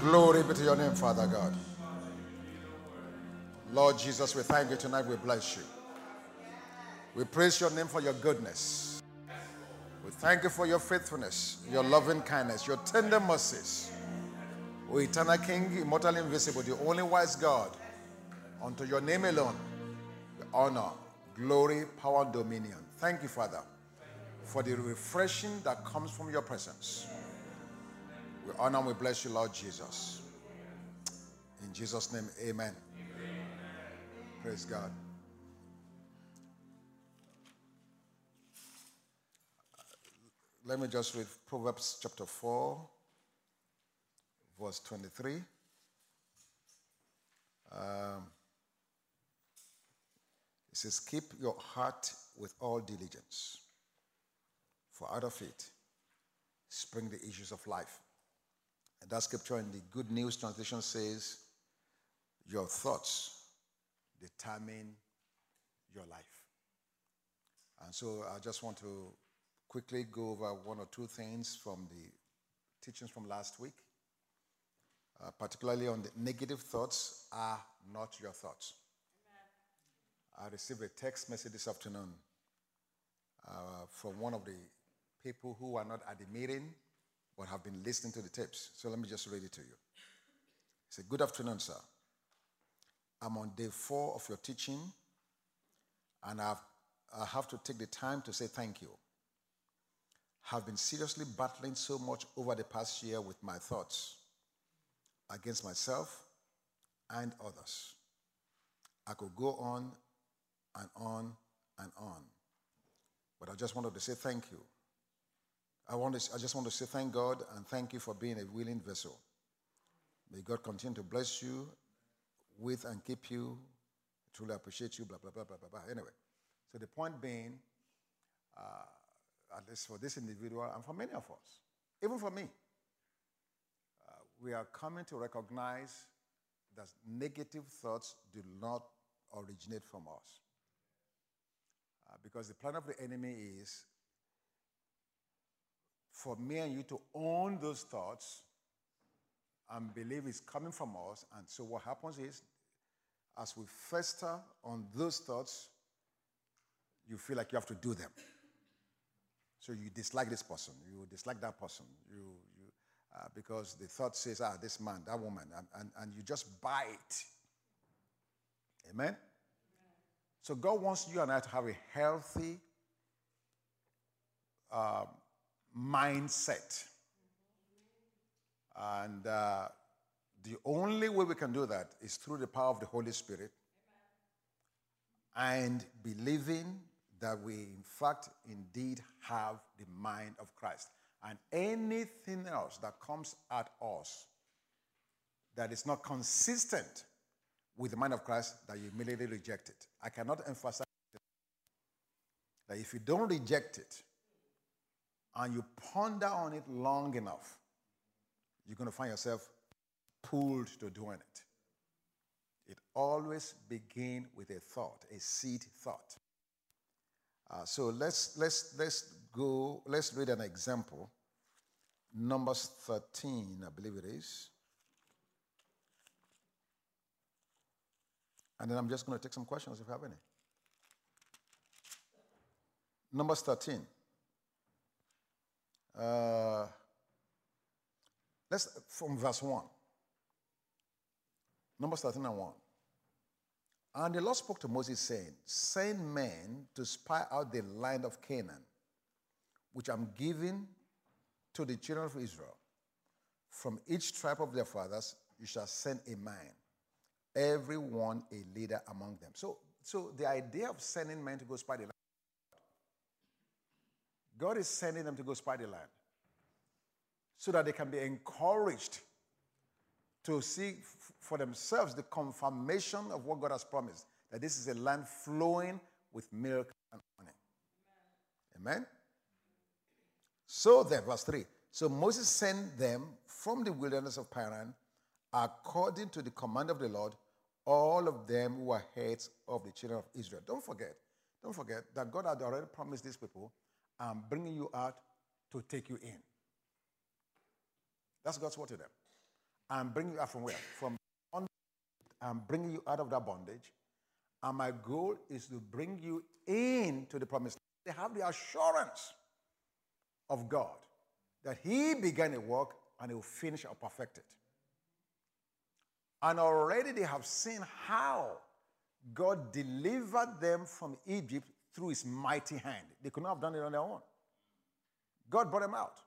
Glory be to your name, Father God. Lord Jesus, we thank you tonight. We bless you. We praise your name for your goodness. We thank you for your faithfulness, your loving kindness, your tender mercies. O eternal King, immortal, invisible, the only wise God, unto your name alone, the honor, glory, power, and dominion. Thank you, Father, for the refreshing that comes from your presence. We honor and we bless you, Lord Jesus. In Jesus' name, amen. amen. Praise God. Let me just read Proverbs chapter 4, verse 23. Um, it says, Keep your heart with all diligence, for out of it spring the issues of life. And that scripture in the Good News translation says, Your thoughts determine your life. And so I just want to quickly go over one or two things from the teachings from last week, uh, particularly on the negative thoughts are not your thoughts. Amen. I received a text message this afternoon uh, from one of the people who are not at the meeting but have been listening to the tapes. So let me just read it to you. He said, Good afternoon, sir. I'm on day four of your teaching, and I've, I have to take the time to say thank you. Have been seriously battling so much over the past year with my thoughts against myself and others. I could go on and on and on, but I just wanted to say thank you I, want to, I just want to say thank God and thank you for being a willing vessel. May God continue to bless you with and keep you. Truly appreciate you, blah, blah, blah, blah, blah, blah. Anyway, so the point being, uh, at least for this individual and for many of us, even for me, uh, we are coming to recognize that negative thoughts do not originate from us. Uh, because the plan of the enemy is for me and you to own those thoughts and believe it's coming from us. And so what happens is, as we fester on those thoughts, you feel like you have to do them. So you dislike this person, you dislike that person, you, you uh, because the thought says, ah, this man, that woman, and, and, and you just buy it. Amen? So God wants you and I to have a healthy, um, mindset. And uh, the only way we can do that is through the power of the Holy Spirit and believing that we, in fact, indeed have the mind of Christ. And anything else that comes at us that is not consistent with the mind of Christ, that you immediately reject it. I cannot emphasize that if you don't reject it, and you ponder on it long enough, you're going to find yourself pulled to doing it. It always begins with a thought, a seed thought. Uh, so let's let's let's go. Let's read an example. Numbers 13, I believe it is. And then I'm just going to take some questions if you have any. Numbers 13. Uh, let's from verse 1. Numbers 13 and 1. And the Lord spoke to Moses, saying, Send men to spy out the land of Canaan, which I'm giving to the children of Israel. From each tribe of their fathers, you shall send a man, every one a leader among them. So, so the idea of sending men to go spy the land God is sending them to go spy the land so that they can be encouraged to see for themselves the confirmation of what God has promised that this is a land flowing with milk and honey. Amen. Amen? So then, verse 3 So Moses sent them from the wilderness of Paran according to the command of the Lord, all of them who were heads of the children of Israel. Don't forget, don't forget that God had already promised these people I'm bringing you out to take you in. That's God's word to them. I'm bringing you out from where? From I'm bringing you out of that bondage. And my goal is to bring you into the promised land. They have the assurance of God that He began a work and He will finish or perfect it. And already they have seen how God delivered them from Egypt through His mighty hand. They could not have done it on their own. God brought them out.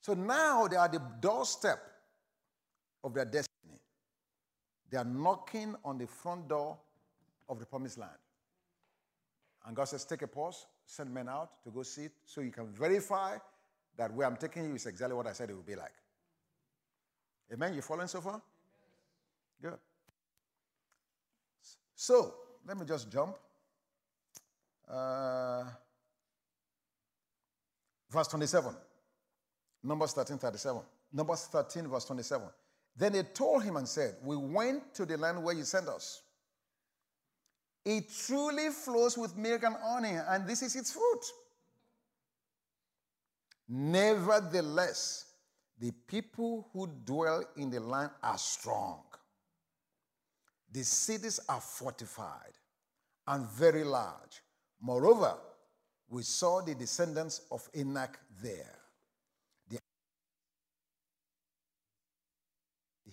So now they are at the doorstep of their destiny. They are knocking on the front door of the promised land. And God says, Take a pause, send men out to go see it so you can verify that where I'm taking you is exactly what I said it would be like. Amen? You following so far? Good. So, let me just jump. Uh, verse 27. Numbers 13, 37. Numbers 13, verse 27. Then they told him and said, We went to the land where you sent us. It truly flows with milk and honey, and this is its fruit. Nevertheless, the people who dwell in the land are strong. The cities are fortified and very large. Moreover, we saw the descendants of Anak there. The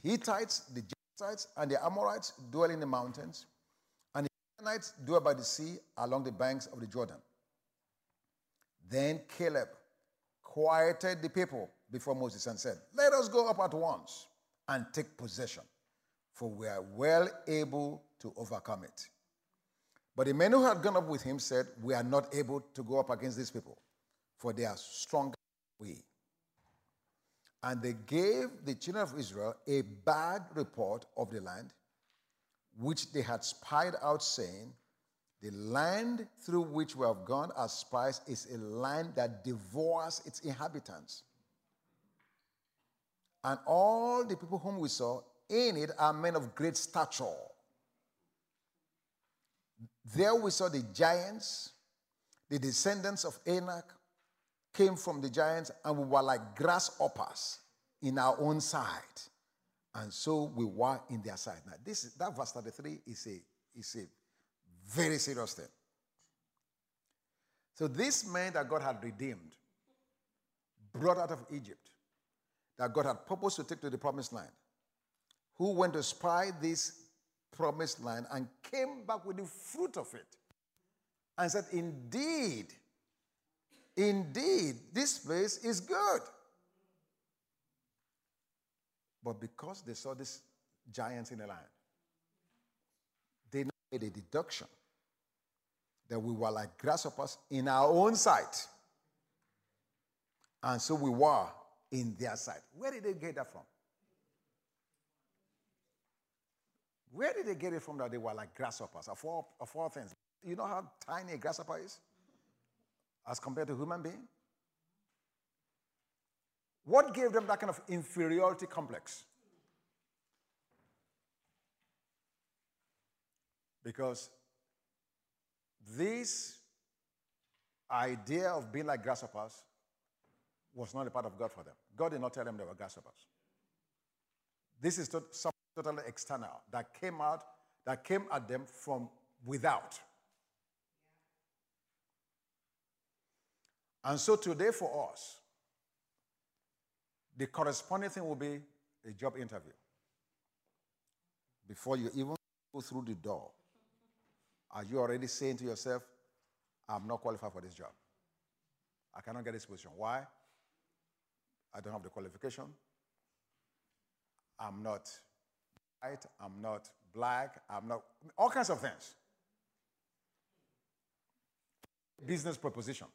Hittites, the Jebusites, and the Amorites dwell in the mountains, and the Canaanites dwell by the sea along the banks of the Jordan. Then Caleb quieted the people before Moses and said, Let us go up at once and take possession, for we are well able to overcome it. But the men who had gone up with him said, We are not able to go up against these people, for they are stronger than we. And they gave the children of Israel a bad report of the land, which they had spied out, saying, The land through which we have gone as spies is a land that devours its inhabitants. And all the people whom we saw in it are men of great stature there we saw the giants, the descendants of Anak came from the giants, and we were like grasshoppers in our own sight. And so we were in their sight. Now, this that verse 33 is a, is a very serious thing. So this man that God had redeemed, brought out of Egypt, that God had purposed to take to the promised land, who went to spy these promised land and came back with the fruit of it and said, Indeed, indeed, this place is good. But because they saw these giants in the land, they made a deduction that we were like grasshoppers in our own sight. And so we were in their sight. Where did they get that from? Where did they get it from that they were like grasshoppers of all, of all things? You know how tiny a grasshopper is as compared to human being? What gave them that kind of inferiority complex? Because this idea of being like grasshoppers was not a part of God for them. God did not tell them they were grasshoppers. This is some totally external, that came out, that came at them from without. And so today for us, the corresponding thing will be a job interview. Before you even go through the door, are you already saying to yourself, I'm not qualified for this job? I cannot get this position. Why? I don't have the qualification. I'm not white, I'm not black, I'm not, all kinds of things. Business proposition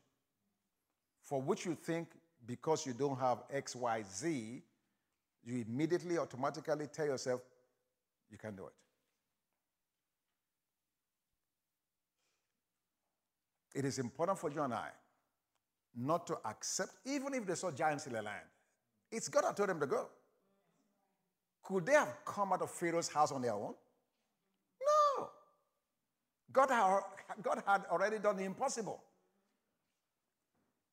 for which you think because you don't have X, Y, Z, you immediately automatically tell yourself you can do it. It is important for you and I not to accept, even if they saw giants in the land. It's God that told them to go. Could they have come out of Pharaoh's house on their own? No. God had, God had already done the impossible.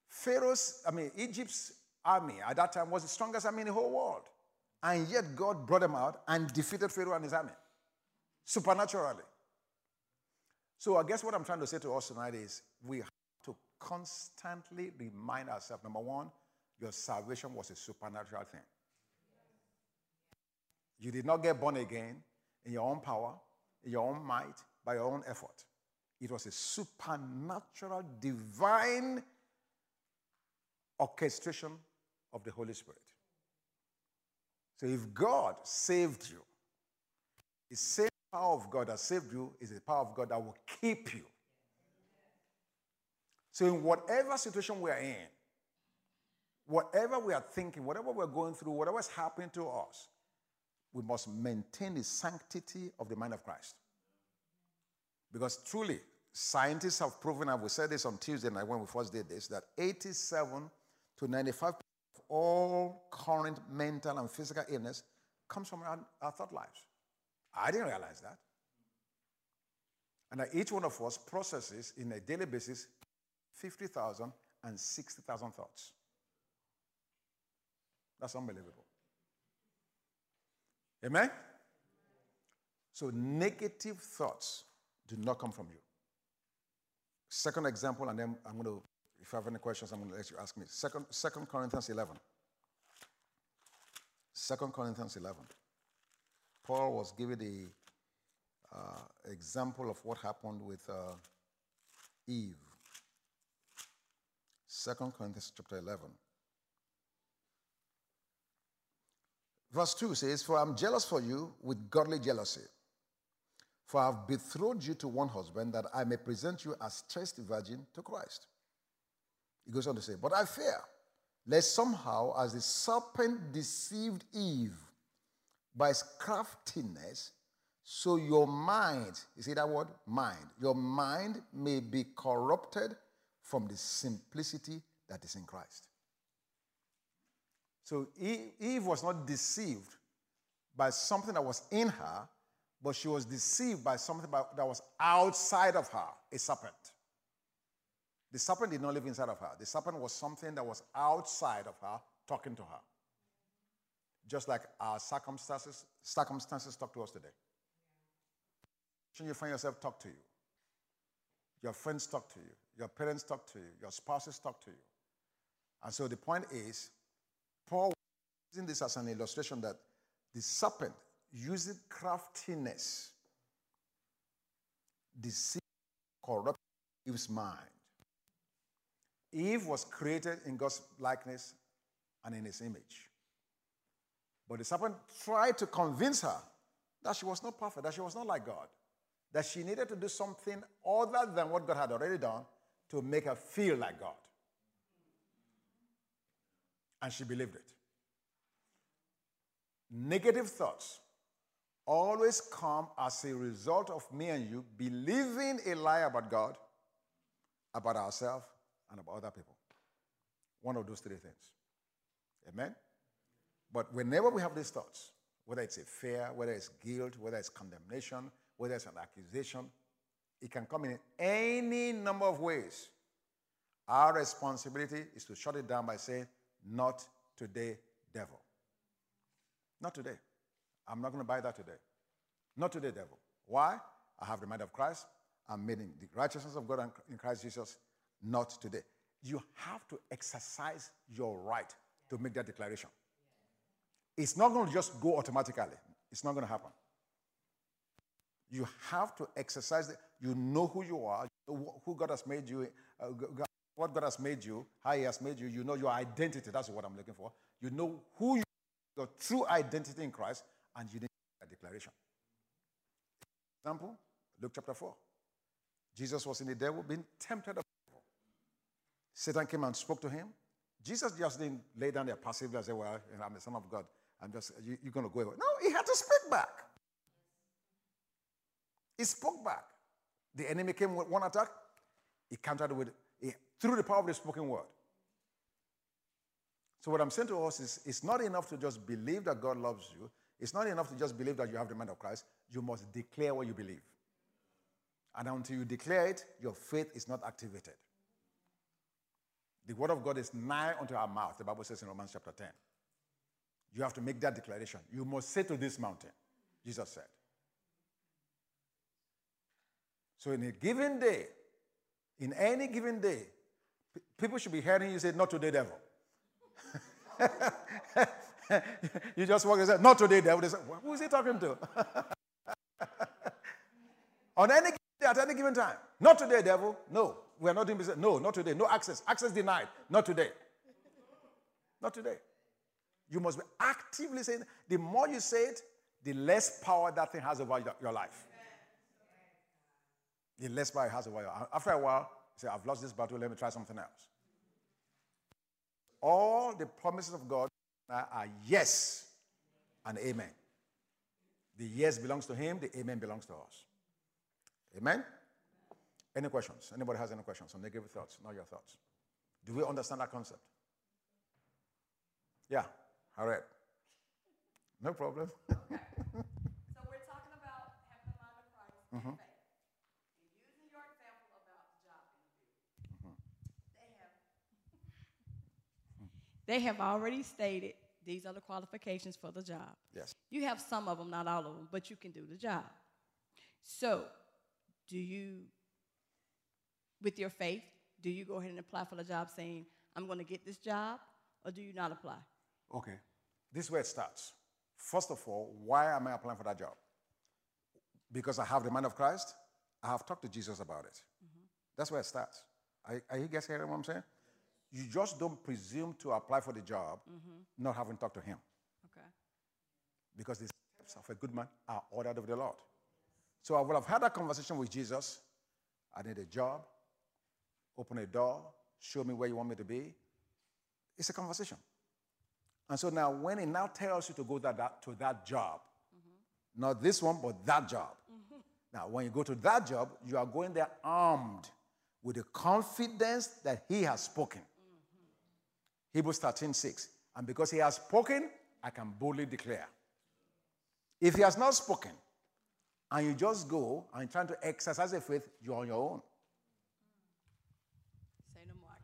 Pharaoh's, I mean, Egypt's army at that time was the strongest army in the whole world. And yet God brought them out and defeated Pharaoh and his army supernaturally. So I guess what I'm trying to say to us tonight is we have to constantly remind ourselves number one, your salvation was a supernatural thing. You did not get born again in your own power, in your own might, by your own effort. It was a supernatural, divine orchestration of the Holy Spirit. So if God saved you, the same power of God that saved you is the power of God that will keep you. So in whatever situation we are in, whatever we are thinking, whatever we're going through, whatever is happening to us, we must maintain the sanctity of the mind of Christ. Because truly, scientists have proven, and we said this on Tuesday night when we first did this, that 87 to 95% of all current mental and physical illness comes from our, our thought lives. I didn't realize that. And that each one of us processes in a daily basis 50,000 and 60,000 thoughts. That's unbelievable. Amen? So, negative thoughts do not come from you. Second example, and then I'm going to, if you have any questions, I'm going to let you ask me. Second, Second Corinthians 11. Second Corinthians 11. Paul was giving the uh, example of what happened with uh, Eve. Second Corinthians chapter 11. Verse 2 says, For I'm jealous for you with godly jealousy. For I have betrothed you to one husband that I may present you as chaste virgin to Christ. He goes on to say, But I fear, lest somehow, as the serpent deceived Eve by his craftiness, so your mind, you see that word? Mind. Your mind may be corrupted from the simplicity that is in Christ. So Eve was not deceived by something that was in her, but she was deceived by something that was outside of her, a serpent. The serpent did not live inside of her. The serpent was something that was outside of her, talking to her. Just like our circumstances, circumstances talk to us today. Shouldn't you find yourself talk to you. Your friends talk to you. Your parents talk to you. Your spouses talk to you. And so the point is, Paul using this as an illustration that the serpent using craftiness deceived, corrupt Eve's mind. Eve was created in God's likeness and in his image. But the serpent tried to convince her that she was not perfect, that she was not like God, that she needed to do something other than what God had already done to make her feel like God. And she believed it. Negative thoughts always come as a result of me and you believing a lie about God, about ourselves, and about other people. One of those three things. Amen? But whenever we have these thoughts, whether it's a fear, whether it's guilt, whether it's condemnation, whether it's an accusation, it can come in any number of ways. Our responsibility is to shut it down by saying, Not today, devil. Not today. I'm not going to buy that today. Not today, devil. Why? I have the mind of Christ. I'm made in the righteousness of God in Christ Jesus. Not today. You have to exercise your right to make that declaration. It's not going to just go automatically. It's not going to happen. You have to exercise it. You know who you are, who God has made you, uh, what God has made you, how He has made you. You know your identity. That's what I'm looking for. You know who you your true identity in Christ, and you need a declaration. Example, Luke chapter 4. Jesus was in the devil being tempted of. Satan came and spoke to him. Jesus just didn't lay down there passively and say, Well, I'm the Son of God. I'm just, you, are going to go away. No, he had to speak back. He spoke back. The enemy came with one attack. He countered with, through the power of the spoken word. So, what I'm saying to us is it's not enough to just believe that God loves you. It's not enough to just believe that you have the mind of Christ. You must declare what you believe. And until you declare it, your faith is not activated. The word of God is nigh unto our mouth, the Bible says in Romans chapter 10. You have to make that declaration. You must say to this mountain, Jesus said. So, in a given day, in any given day, people should be hearing you say, Not today, devil. you just walk and say, Not today, devil. They say, Who is he talking to? On any day, at any given time. Not today, devil. No, we are not doing business. No, not today. No access. Access denied. Not today. Not today. You must be actively saying, the more you say it, the less power that thing has over your life. The less power it has a while. After a while, you say, I've lost this battle, let me try something else. All the promises of God are yes and amen. The yes belongs to him, the amen belongs to us. Amen? Any questions? Anybody has any questions on negative thoughts, not your thoughts? Do we understand that concept? Yeah, all right. No problem. okay. So we're talking about having the mind of Christ mm-hmm. and faith. And using your example about the job interview, mm-hmm. they have they have already stated these are the qualifications for the job. Yes. You have some of them, not all of them, but you can do the job. So, do you, with your faith, do you go ahead and apply for the job saying, I'm going to get this job, or do you not apply? Okay. This is where it starts. First of all, why am I applying for that job? Because I have the mind of Christ. I have talked to Jesus about it. Mm-hmm. That's where it starts. Are, are, you guys hearing what I'm saying? You just don't presume to apply for the job mm-hmm. not having talked to Him. Okay. Because the steps of a good man are ordered of the Lord. So I would have had a conversation with Jesus. I need a job, open a door, show me where you want me to be. It's a conversation. And so now, when he now tells you to go that, that, to that job, mm-hmm. not this one, but that job. Mm-hmm. Now, when you go to that job, you are going there armed with the confidence that he has spoken. Hebrews 13 6. And because he has spoken, I can boldly declare. If he has not spoken, and you just go and trying to exercise a faith, you're on your own. Say no more, I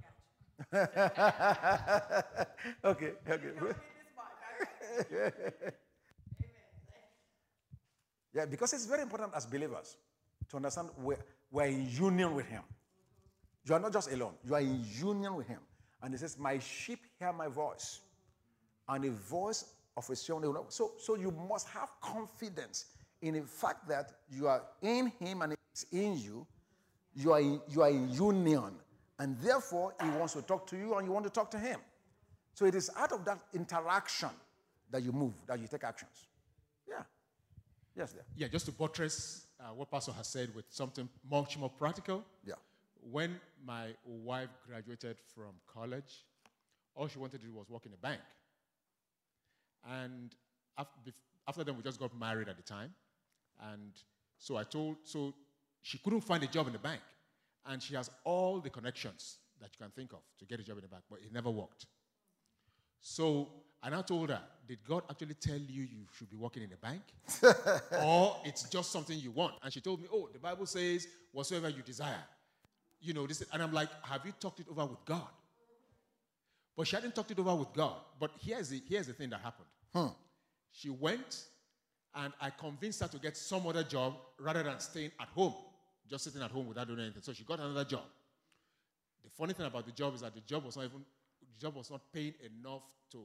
got you. okay, okay. yeah, because it's very important as believers to understand we're, we're in union with Him. You are not just alone, you are in union with Him. And He says, My sheep hear my voice, and the voice of a stranger. So, so you must have confidence in the fact that you are in Him and it's in you, you are in, you are in union. And therefore, He wants to talk to you and you want to talk to Him. So it is out of that interaction that you move, that you take actions. Yeah. Yes, there. Yeah, just to buttress uh, what Pastor has said with something much more practical. Yeah. When my wife graduated from college, all she wanted to do was work in a bank. And after, after then, we just got married at the time. And so I told, so she couldn't find a job in the bank. And she has all the connections that you can think of to get a job in the bank, but it never worked. So I now told her, did God actually tell you you should be working in a bank? or it's just something you want? And she told me, oh, the Bible says, whatsoever you desire. You know, this, and I'm like, have you talked it over with God? But she hadn't talked it over with God. But here's the, here's the thing that happened. Huh. She went and I convinced her to get some other job rather than staying at home, just sitting at home without doing anything. So she got another job. The funny thing about the job is that the job was not even the job was not paying enough to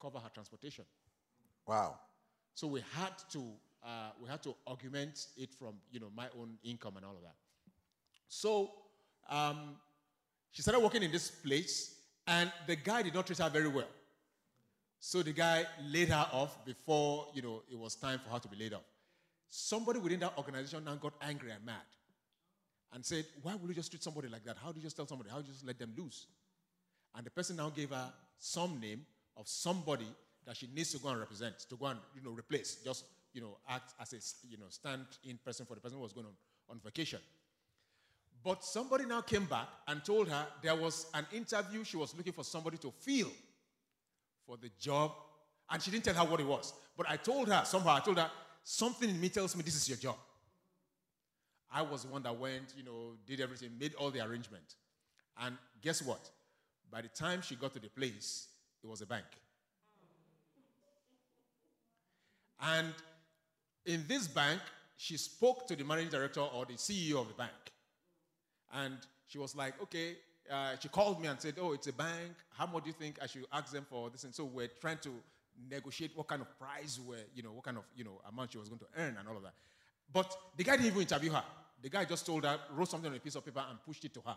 cover her transportation. Wow. So we had to uh, we had to augment it from you know my own income and all of that. So um, she started working in this place, and the guy did not treat her very well. So the guy laid her off before, you know, it was time for her to be laid off. Somebody within that organization now got angry and mad and said, Why would you just treat somebody like that? How do you just tell somebody? How do you just let them loose? And the person now gave her some name of somebody that she needs to go and represent, to go and, you know, replace, just, you know, act as a, you know, stand-in person for the person who was going on, on vacation. But somebody now came back and told her there was an interview she was looking for somebody to fill for the job. And she didn't tell her what it was. But I told her, somehow, I told her, something in me tells me this is your job. I was the one that went, you know, did everything, made all the arrangement. And guess what? By the time she got to the place, it was a bank. And in this bank, she spoke to the managing director or the CEO of the bank. And she was like, okay, uh, she called me and said, oh, it's a bank. How much do you think I should ask them for this? And so we're trying to negotiate what kind of price were, you know, what kind of, you know, amount she was going to earn and all of that. But the guy didn't even interview her. The guy just told her, wrote something on a piece of paper and pushed it to her.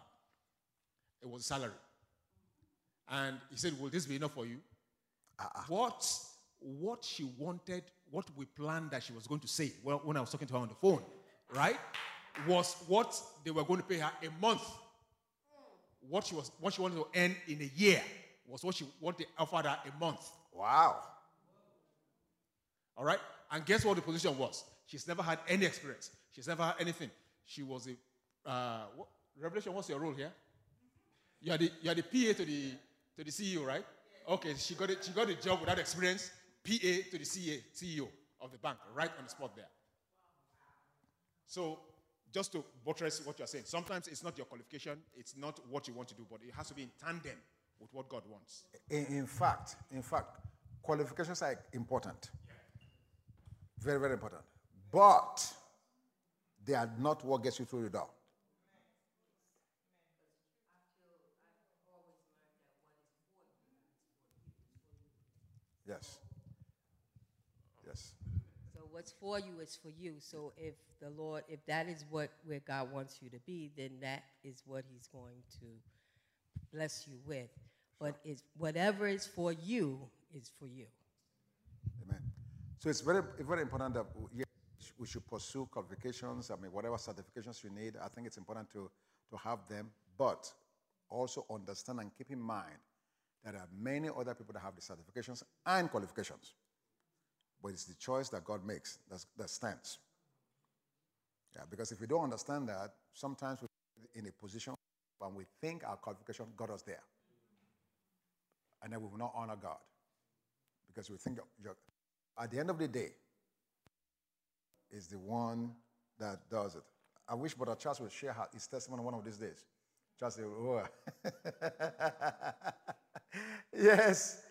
It was salary. And he said, Will this be enough for you? Uh-uh. What, what she wanted, what we planned that she was going to say well, when I was talking to her on the phone, right, was what they were going to pay her a month. What she, was, what she wanted to earn in a year was what she wanted to offer her a month. Wow. All right? And guess what the position was? She's never had any experience. She's never had anything. She was a, uh, what, Revelation, what's your role here? You are the, you are the PA to the, to the CEO, right? Okay, she got, it, she got a job without experience, PA to the CA, CEO of the bank, right on the spot there. So, just to buttress what you're saying, sometimes it's not your qualification, it's not what you want to do, but it has to be in tandem with what God wants. In, in fact, in fact, qualifications are important. Very, very important. But they are not what gets you through the door. Yes. What's for you is for you. So if the Lord, if that is what where God wants you to be, then that is what He's going to bless you with. But it's whatever is for you is for you. Amen. So it's very, very important that we, we should pursue qualifications. I mean, whatever certifications you need, I think it's important to, to have them. But also understand and keep in mind that there are many other people that have the certifications and qualifications. But it's the choice that God makes that, that stands. Yeah, because if we don't understand that, sometimes we're in a position when we think our qualification got us there. And then we will not honor God. Because we think at the end of the day, is the one that does it. I wish Brother Charles would share his testimony one of these days. Charles said, oh. yes.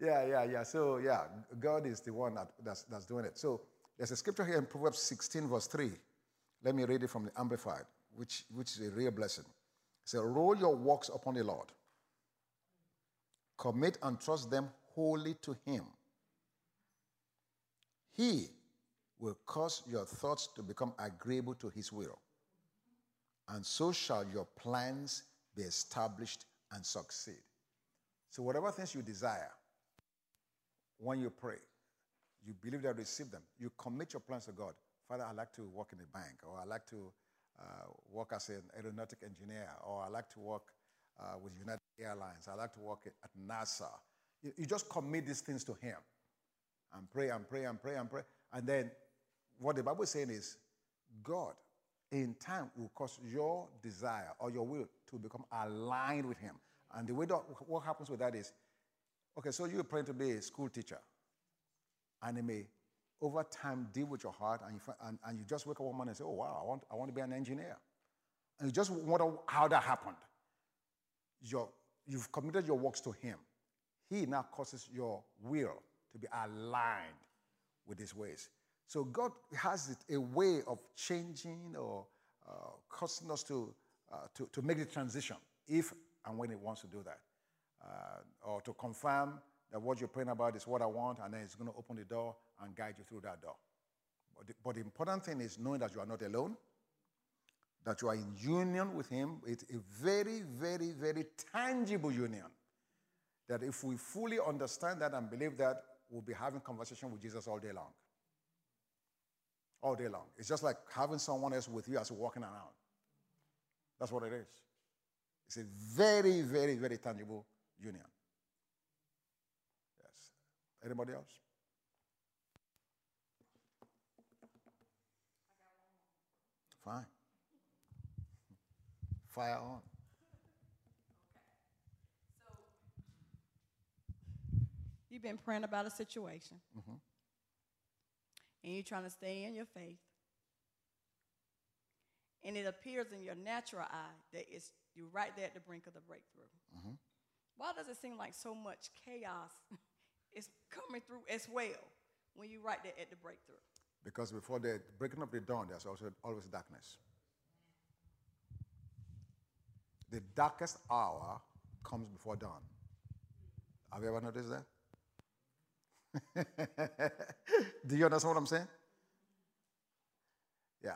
Yeah, yeah, yeah. So, yeah, God is the one that, that's, that's doing it. So, there's a scripture here in Proverbs 16, verse 3. Let me read it from the Amplified, which, which is a real blessing. It says, Roll your works upon the Lord, commit and trust them wholly to Him. He will cause your thoughts to become agreeable to His will, and so shall your plans be established and succeed. So, whatever things you desire, when you pray, you believe that receive them, you commit your plans to God. Father, I'd like to work in a bank, or I'd like to uh, work as an aeronautic engineer, or I'd like to work uh, with United Airlines, I'd like to work at NASA. You, you just commit these things to Him and pray and pray and pray and pray. And then what the Bible is saying is, God in time will cause your desire or your will to become aligned with Him. And the way that, what happens with that is, okay, so you're praying to be a school teacher, and it may over time deal with your heart, and you, and, and you just wake up one morning and say, oh, wow, I want, I want to be an engineer. And you just wonder how that happened. You've committed your works to Him. He now causes your will to be aligned with His ways. So God has a way of changing or uh, causing us to, uh, to, to make the transition if and when He wants to do that. Uh, or to confirm that what you're praying about is what I want, and then it's going to open the door and guide you through that door. But the, but the important thing is knowing that you are not alone, that you are in union with Him. It's a very, very, very tangible union. That if we fully understand that and believe that, we'll be having conversation with Jesus all day long. All day long. It's just like having someone else with you as you're walking around. That's what it is. It's a very, very, very tangible union. Yes. Anybody else? Fine. Fire on. Okay. So, you've been praying about a situation, Mm-hmm. and you're trying to stay in your faith. And it appears in your natural eye that it's, you're right there at the brink of the breakthrough. Mm-hmm. Why does it seem like so much chaos is coming through as well? when you write that at the breakthrough. Because before the breaking of the dawn, there's also always darkness. The darkest hour comes before dawn. Have you ever noticed that? Do you understand what I'm saying? Yeah.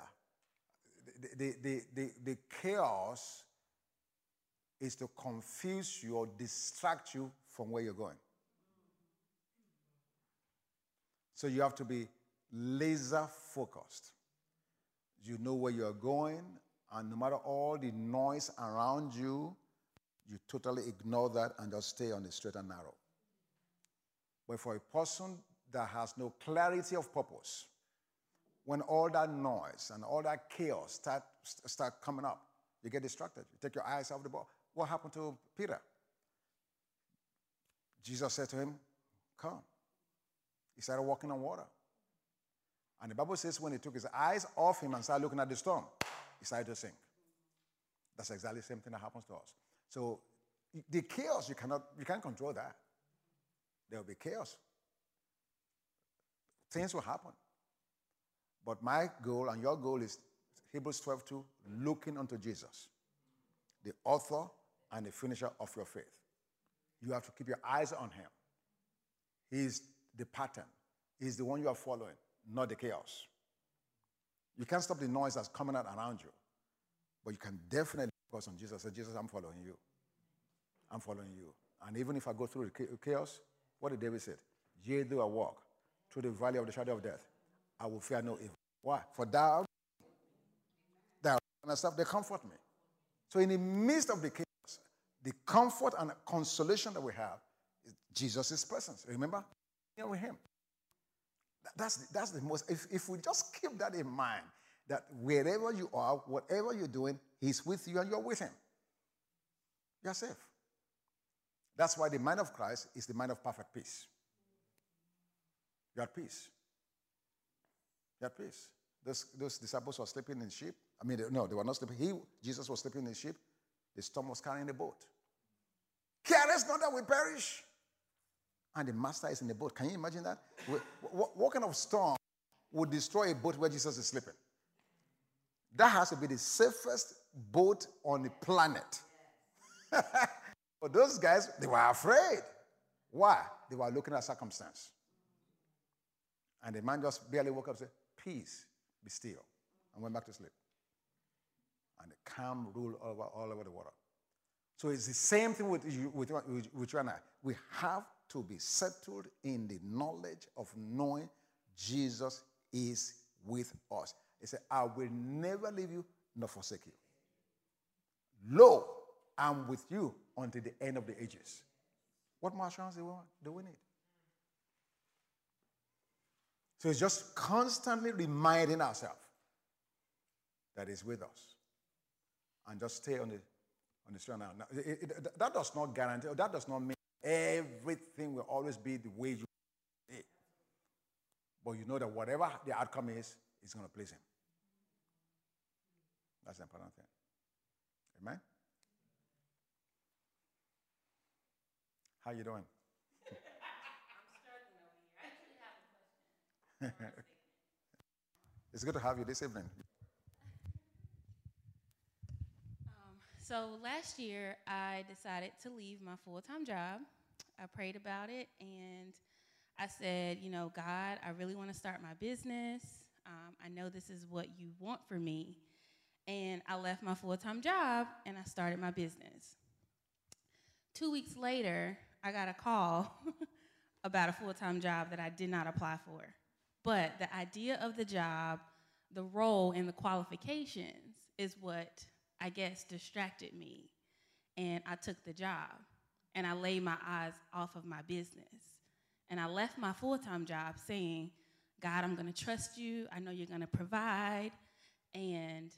The, the, the, the, the chaos is to confuse you or distract you from where you're going. So you have to be laser focused. You know where you're going, and no matter all the noise around you, you totally ignore that and just stay on the straight and narrow. But for a person that has no clarity of purpose, when all that noise and all that chaos start, start coming up, you get distracted. You take your eyes off the ball. What happened to Peter? Jesus said to him, Come. He started walking on water. And the Bible says when he took his eyes off him and started looking at the storm, he started to sink. That's exactly the same thing that happens to us. So the chaos, you cannot, you can't control that. There will be chaos. Things will happen. But my goal and your goal is Hebrews 12 2, looking unto Jesus, the author and the finisher of your faith. You have to keep your eyes on him. He's the pattern, he's the one you are following, not the chaos. You can't stop the noise that's coming out around you, but you can definitely focus on Jesus. Say, Jesus, I'm following you. I'm following you. And even if I go through the chaos, what did David say? Yea, though I walk through the valley of the shadow of death, I will fear no evil. Why? For thou, thou and stuff, they comfort me. So in the midst of the chaos, the comfort and consolation that we have is Jesus' presence. Remember? Here with him. That's, that's the most, if, if we just keep that in mind, that wherever you are, whatever you're doing, he's with you and you're with him. You're safe. That's why the mind of Christ is the mind of perfect peace. You're at peace. You're at peace. Those, those disciples were sleeping in sheep. I mean, no, they were not sleeping. He, Jesus was sleeping in sheep. The storm was carrying the boat. Careless not that we perish. And the master is in the boat. Can you imagine that? What, kind of storm would destroy a boat where Jesus is sleeping? That has to be the safest boat on the planet. But those guys, they were afraid. Why? They were looking at circumstance. And the man just barely woke up and said, Peace, be still, and went back to sleep. And calm ruled over, all over the world. So it's the same thing with, with, with, with you and I. We have to be settled in the knowledge of knowing Jesus is with us. He said, I will never leave you nor forsake you. Lo, I'm with you until the end of the ages. What more assurance do we, want, do we need? So it's just constantly reminding ourselves that He's with us. And just stay on the, on the strand. Now, it, it, that does not guarantee, that does not mean everything will always be the way you it. But you know that whatever the outcome is, it's going to please Him. That's the important thing. Amen? How you doing? I'm struggling over here. I actually have a question. It's good to have you this evening. Um, so last year, I decided to leave my full-time job. I prayed about it, and I said, you know, God, I really want to start my business. Um, I know this is what you want for me. And I left my full time job and I started my business. Two weeks later, I got a call about a full time job that I did not apply for. But the idea of the job, the role, and the qualifications is what I guess distracted me. And I took the job and I laid my eyes off of my business. And I left my full time job saying, God, I'm going to trust you. I know you're going to provide. And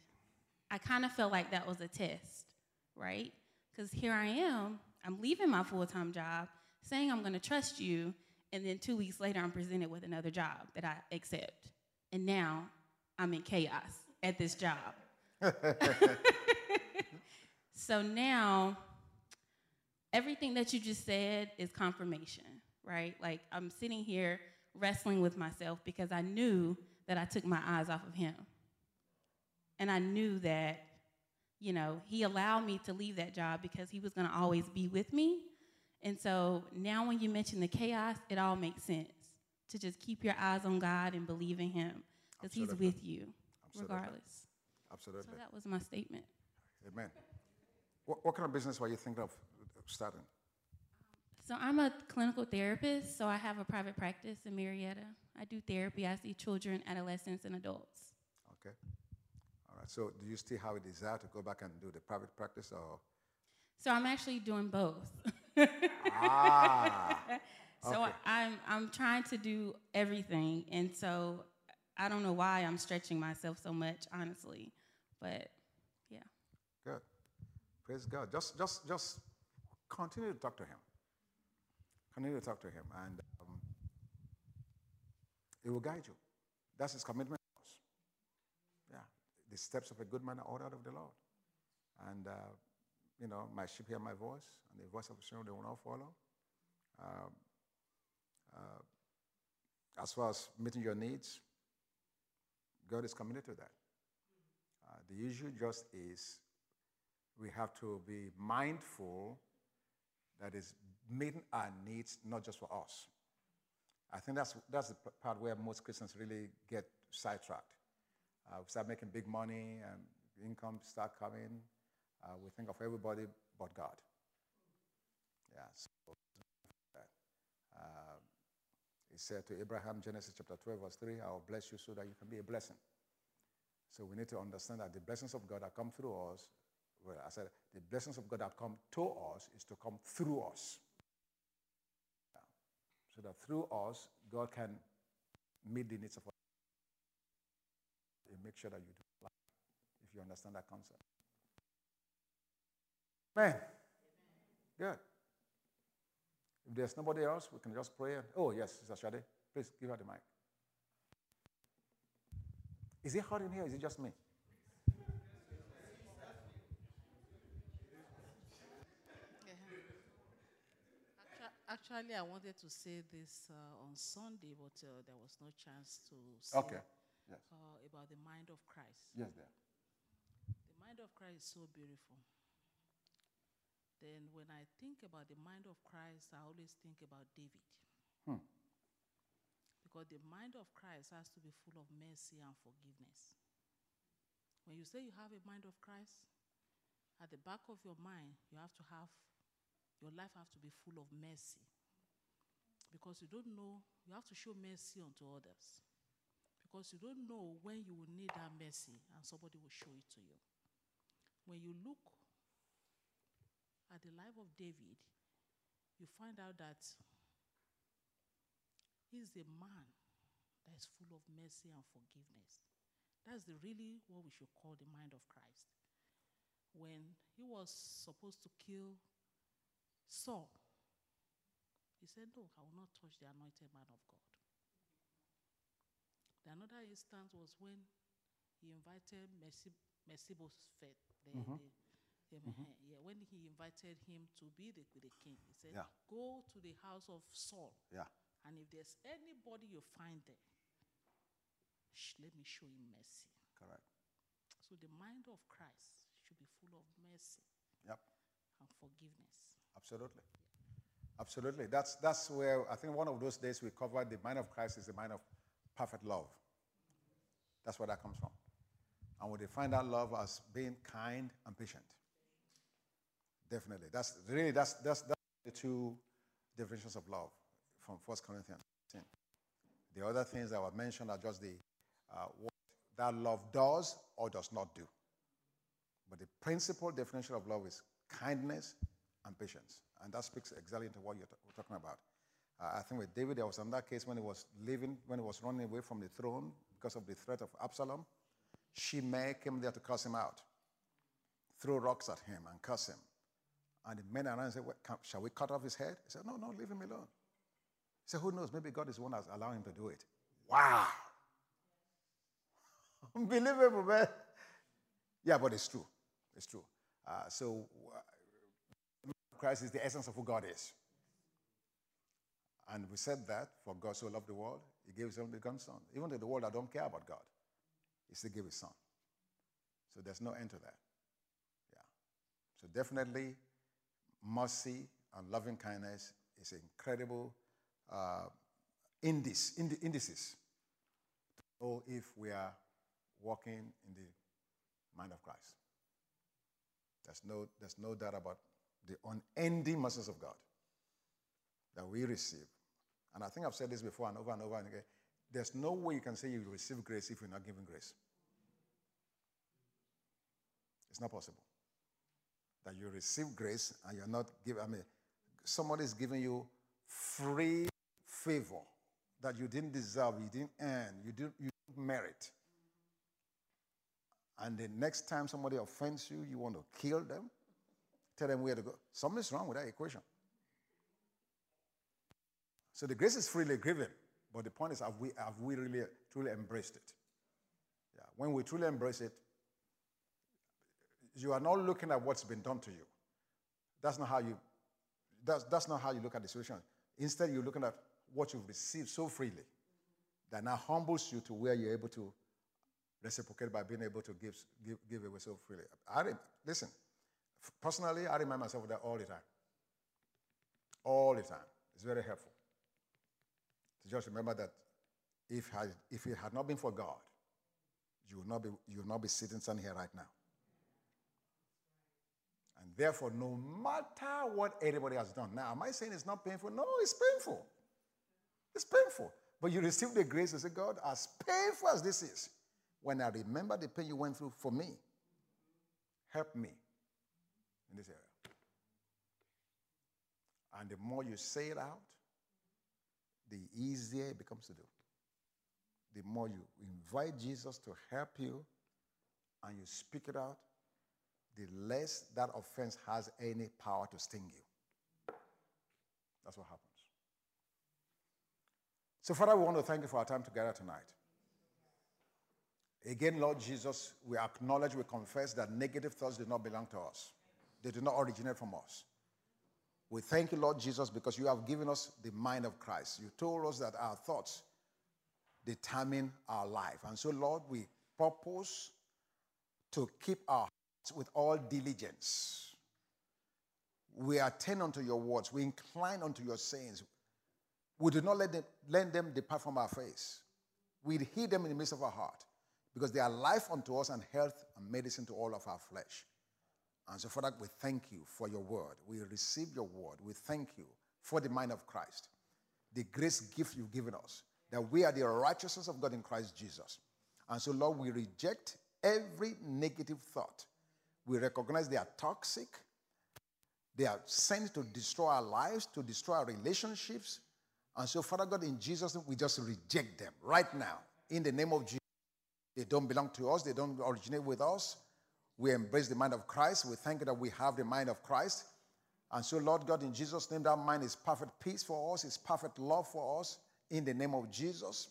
I kind of felt like that was a test, right? Because here I am I'm leaving my full time job, saying I'm going to trust you, and then two weeks later, I'm presented with another job that I accept. And now I'm in chaos at this job. so now, everything that you just said is confirmation, right? Like I'm sitting here wrestling with myself because I knew that I took my eyes off of him. And I knew that, you know, he allowed me to leave that job because he was going to always be with me. And so now when you mention the chaos, it all makes sense to just keep your eyes on God and believe in him because he's with you regardless. Absolutely. So that was my statement. Amen. What, what kind of business were you thinking of starting? So I'm a clinical therapist, so I have a private practice in Marietta. I do therapy. I see children, adolescents, and adults. Okay. All right. So, do you still have a desire to go back and do the private practice or? So I'm actually doing both. ah. Okay. so I'm I'm trying to do everything, and so I don't know why I'm stretching myself so much, honestly. But yeah, Good. Praise God. Just, just, just continue to talk to Him. Continue to talk to Him, and um, He will guide you. That's His commitment. Yeah. The steps of a good man are ordered of the Lord. And, uh, you know, my sheep hear my voice, and the voice of the stranger they will not follow. Um, uh, as far as meeting your needs, God is committed to that. The issue just is we have to be mindful that is meeting our needs not just for us. I think that's, that's the part where most Christians really get sidetracked. Uh, we start making big money and income start coming. Uh, we think of everybody but God. Yeah, so. Uh, he said to Abraham, Genesis chapter 12, verse 3, I will bless you so that you can be a blessing. So we need to understand that the blessings of God that come through us, well, I said the blessings of God that come to us is to come through us. Yeah. So that through us, God can meet the needs of us. And make sure that you do life, if you understand that concept. Man, good. If there's nobody else, we can just pray. Oh, yes, Sister Shade, please give her the mic. Is it hot in here? Or is it just me? Actually, I wanted to say this uh, on Sunday, but uh, there was no chance to say Okay. Yes. uh, about the mind of Christ. Yes, there. The mind of Christ is so beautiful. Then, when I think about the mind of Christ, I always think about David. Hmm. Because the mind of Christ has to be full of mercy and forgiveness. When you say you have a mind of Christ, at the back of your mind, you have to have, your life have to be full of mercy. Because you don't know, you have to show mercy unto others. Because you don't know when you will need that mercy and somebody will show it to you. When you look at the life of David, you find out that he's a man that is full of mercy and forgiveness. That's the really what we should call the mind of Christ. When he was supposed to kill Saul, he said, No, I will not touch the anointed man of God. The another instance was when he invited Mephibosheth, the, Mhm. the, the, eh, yeah, when he invited him to be the, the king, he said, Yeah. Go to the house of Saul, Yeah. And if there's anybody you find there, sh- let me show him mercy. Correct. So the mind of Christ should be full of mercy Yep. and forgiveness. Absolutely. Absolutely. That's, that's where I think one of those days we covered the mind of Christ is the mind of perfect love. That's where that comes from. And we define that love as being kind and patient. Definitely. That's really that's that's, that's the two definitions of love from 1 Corinthians 10. The other things that were mentioned are just the uh, what that love does or does not do. But the principal definition of love is kindness and patience. And that speaks exactly into what you're we're talking about. Uh, I think with David, there was another case when he was leaving, when he was running away from the throne because of the threat of Absalom. Shimei came there to curse him out, throw rocks at him and curse him. And the men around said, "What, can- Shall we cut off his head? He said, No, no, leave him alone. Said, Who knows? Maybe God is the one that's allowing him to do it. Wow. Unbelievable, man. Yeah, but it's true. It's true. Uh, so, uh, Christ is the essence of who God is. And we said that for God so loved the world, he gave his only begotten son. Even to the world that don't care about God, he still gave his son. So there's no end to that. Yeah. So definitely, mercy and loving kindness is incredible uh, indice, indi- indices to know if we are walking in the mind of Christ. There's no, there's no doubt about the unending mercies of God that we receive. And I think I've said this before and over and over again. There's no way you can say you receive grace if you're not giving grace. It's not possible. That you receive grace and you're not giving, I mean, somebody is giving you free favor that you didn't deserve, you didn't earn, you didn't, you didn't merit. And the next time somebody offends you, you want to kill them, tell them where to go. Something's wrong with that equation. So the grace is freely given, but the point is, have we, have we really truly embraced it? Yeah. When we truly embrace it, you are not looking at what's been done to you. That's not how you. That's, that's not how you look at the situation. Instead, you're looking at what you've received so freely that now humbles you to where you're able to reciprocate by being able to give, give, give away so freely. I listen, personally, I remind myself of that all the time. All the time. It's very helpful. To just remember that if, I, if it had not been for God, you would not be, you would not be sitting standing here right now. And therefore, no matter what anybody has done, now, am I saying it's not painful? No, it's painful. It's painful. But you receive the grace and say, God, as painful as this is, when I remember the pain you went through for me, help me in this area. And the more you say it out, the easier it becomes to do. The more you invite Jesus to help you and you speak it out, the less that offense has any power to sting you. That's what happens. So, Father, we want to thank you for our time together tonight. Again, Lord Jesus, we acknowledge, we confess that negative thoughts do not belong to us, they do not originate from us. We thank you, Lord Jesus, because you have given us the mind of Christ. You told us that our thoughts determine our life. And so, Lord, we purpose to keep our hearts with all diligence. We attend unto your words, we incline unto your sayings. We do not let them, let them depart from our face. We heed them in the midst of our heart because they are life unto us and health and medicine to all of our flesh. And so, Father, we thank you for your word. We receive your word. We thank you for the mind of Christ, the grace gift you've given us, that we are the righteousness of God in Christ Jesus. And so, Lord, we reject every negative thought. We recognize they are toxic, they are sent to destroy our lives, to destroy our relationships, and so, Father God, in Jesus' name, we just reject them right now. In the name of Jesus. They don't belong to us, they don't originate with us. We embrace the mind of Christ. We thank you that we have the mind of Christ. And so, Lord God, in Jesus' name, that mind is perfect peace for us, is perfect love for us. In the name of Jesus,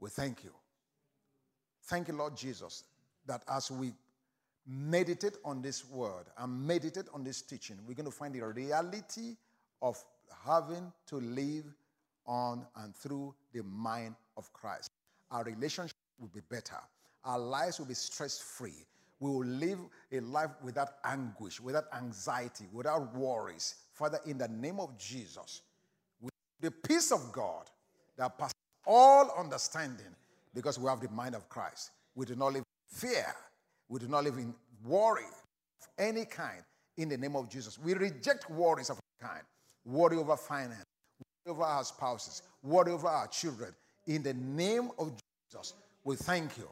we thank you. Thank you, Lord Jesus, that as we meditate on this word and meditate on this teaching, we're going to find the reality of having to live on and through the mind of Christ. Our relationship will be better. Our lives will be stress free. We will live a life without anguish, without anxiety, without worries. Father, in the name of Jesus, with the peace of God that passes all understanding, because we have the mind of Christ. We do not live in fear. We do not live in worry of any kind in the name of Jesus. We reject worries of any kind worry over finance, over our spouses, worry over our children. In the name of Jesus, we thank you.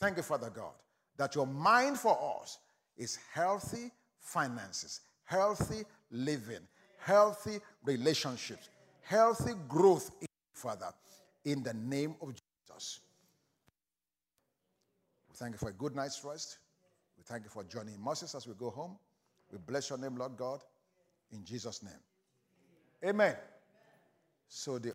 Thank you, Father God, that your mind for us is healthy finances, healthy living, healthy relationships, healthy growth, in Father, in the name of Jesus. We thank you for a good night's rest. We thank you for joining Moses as we go home. We bless your name, Lord God, in Jesus' name. Amen. So the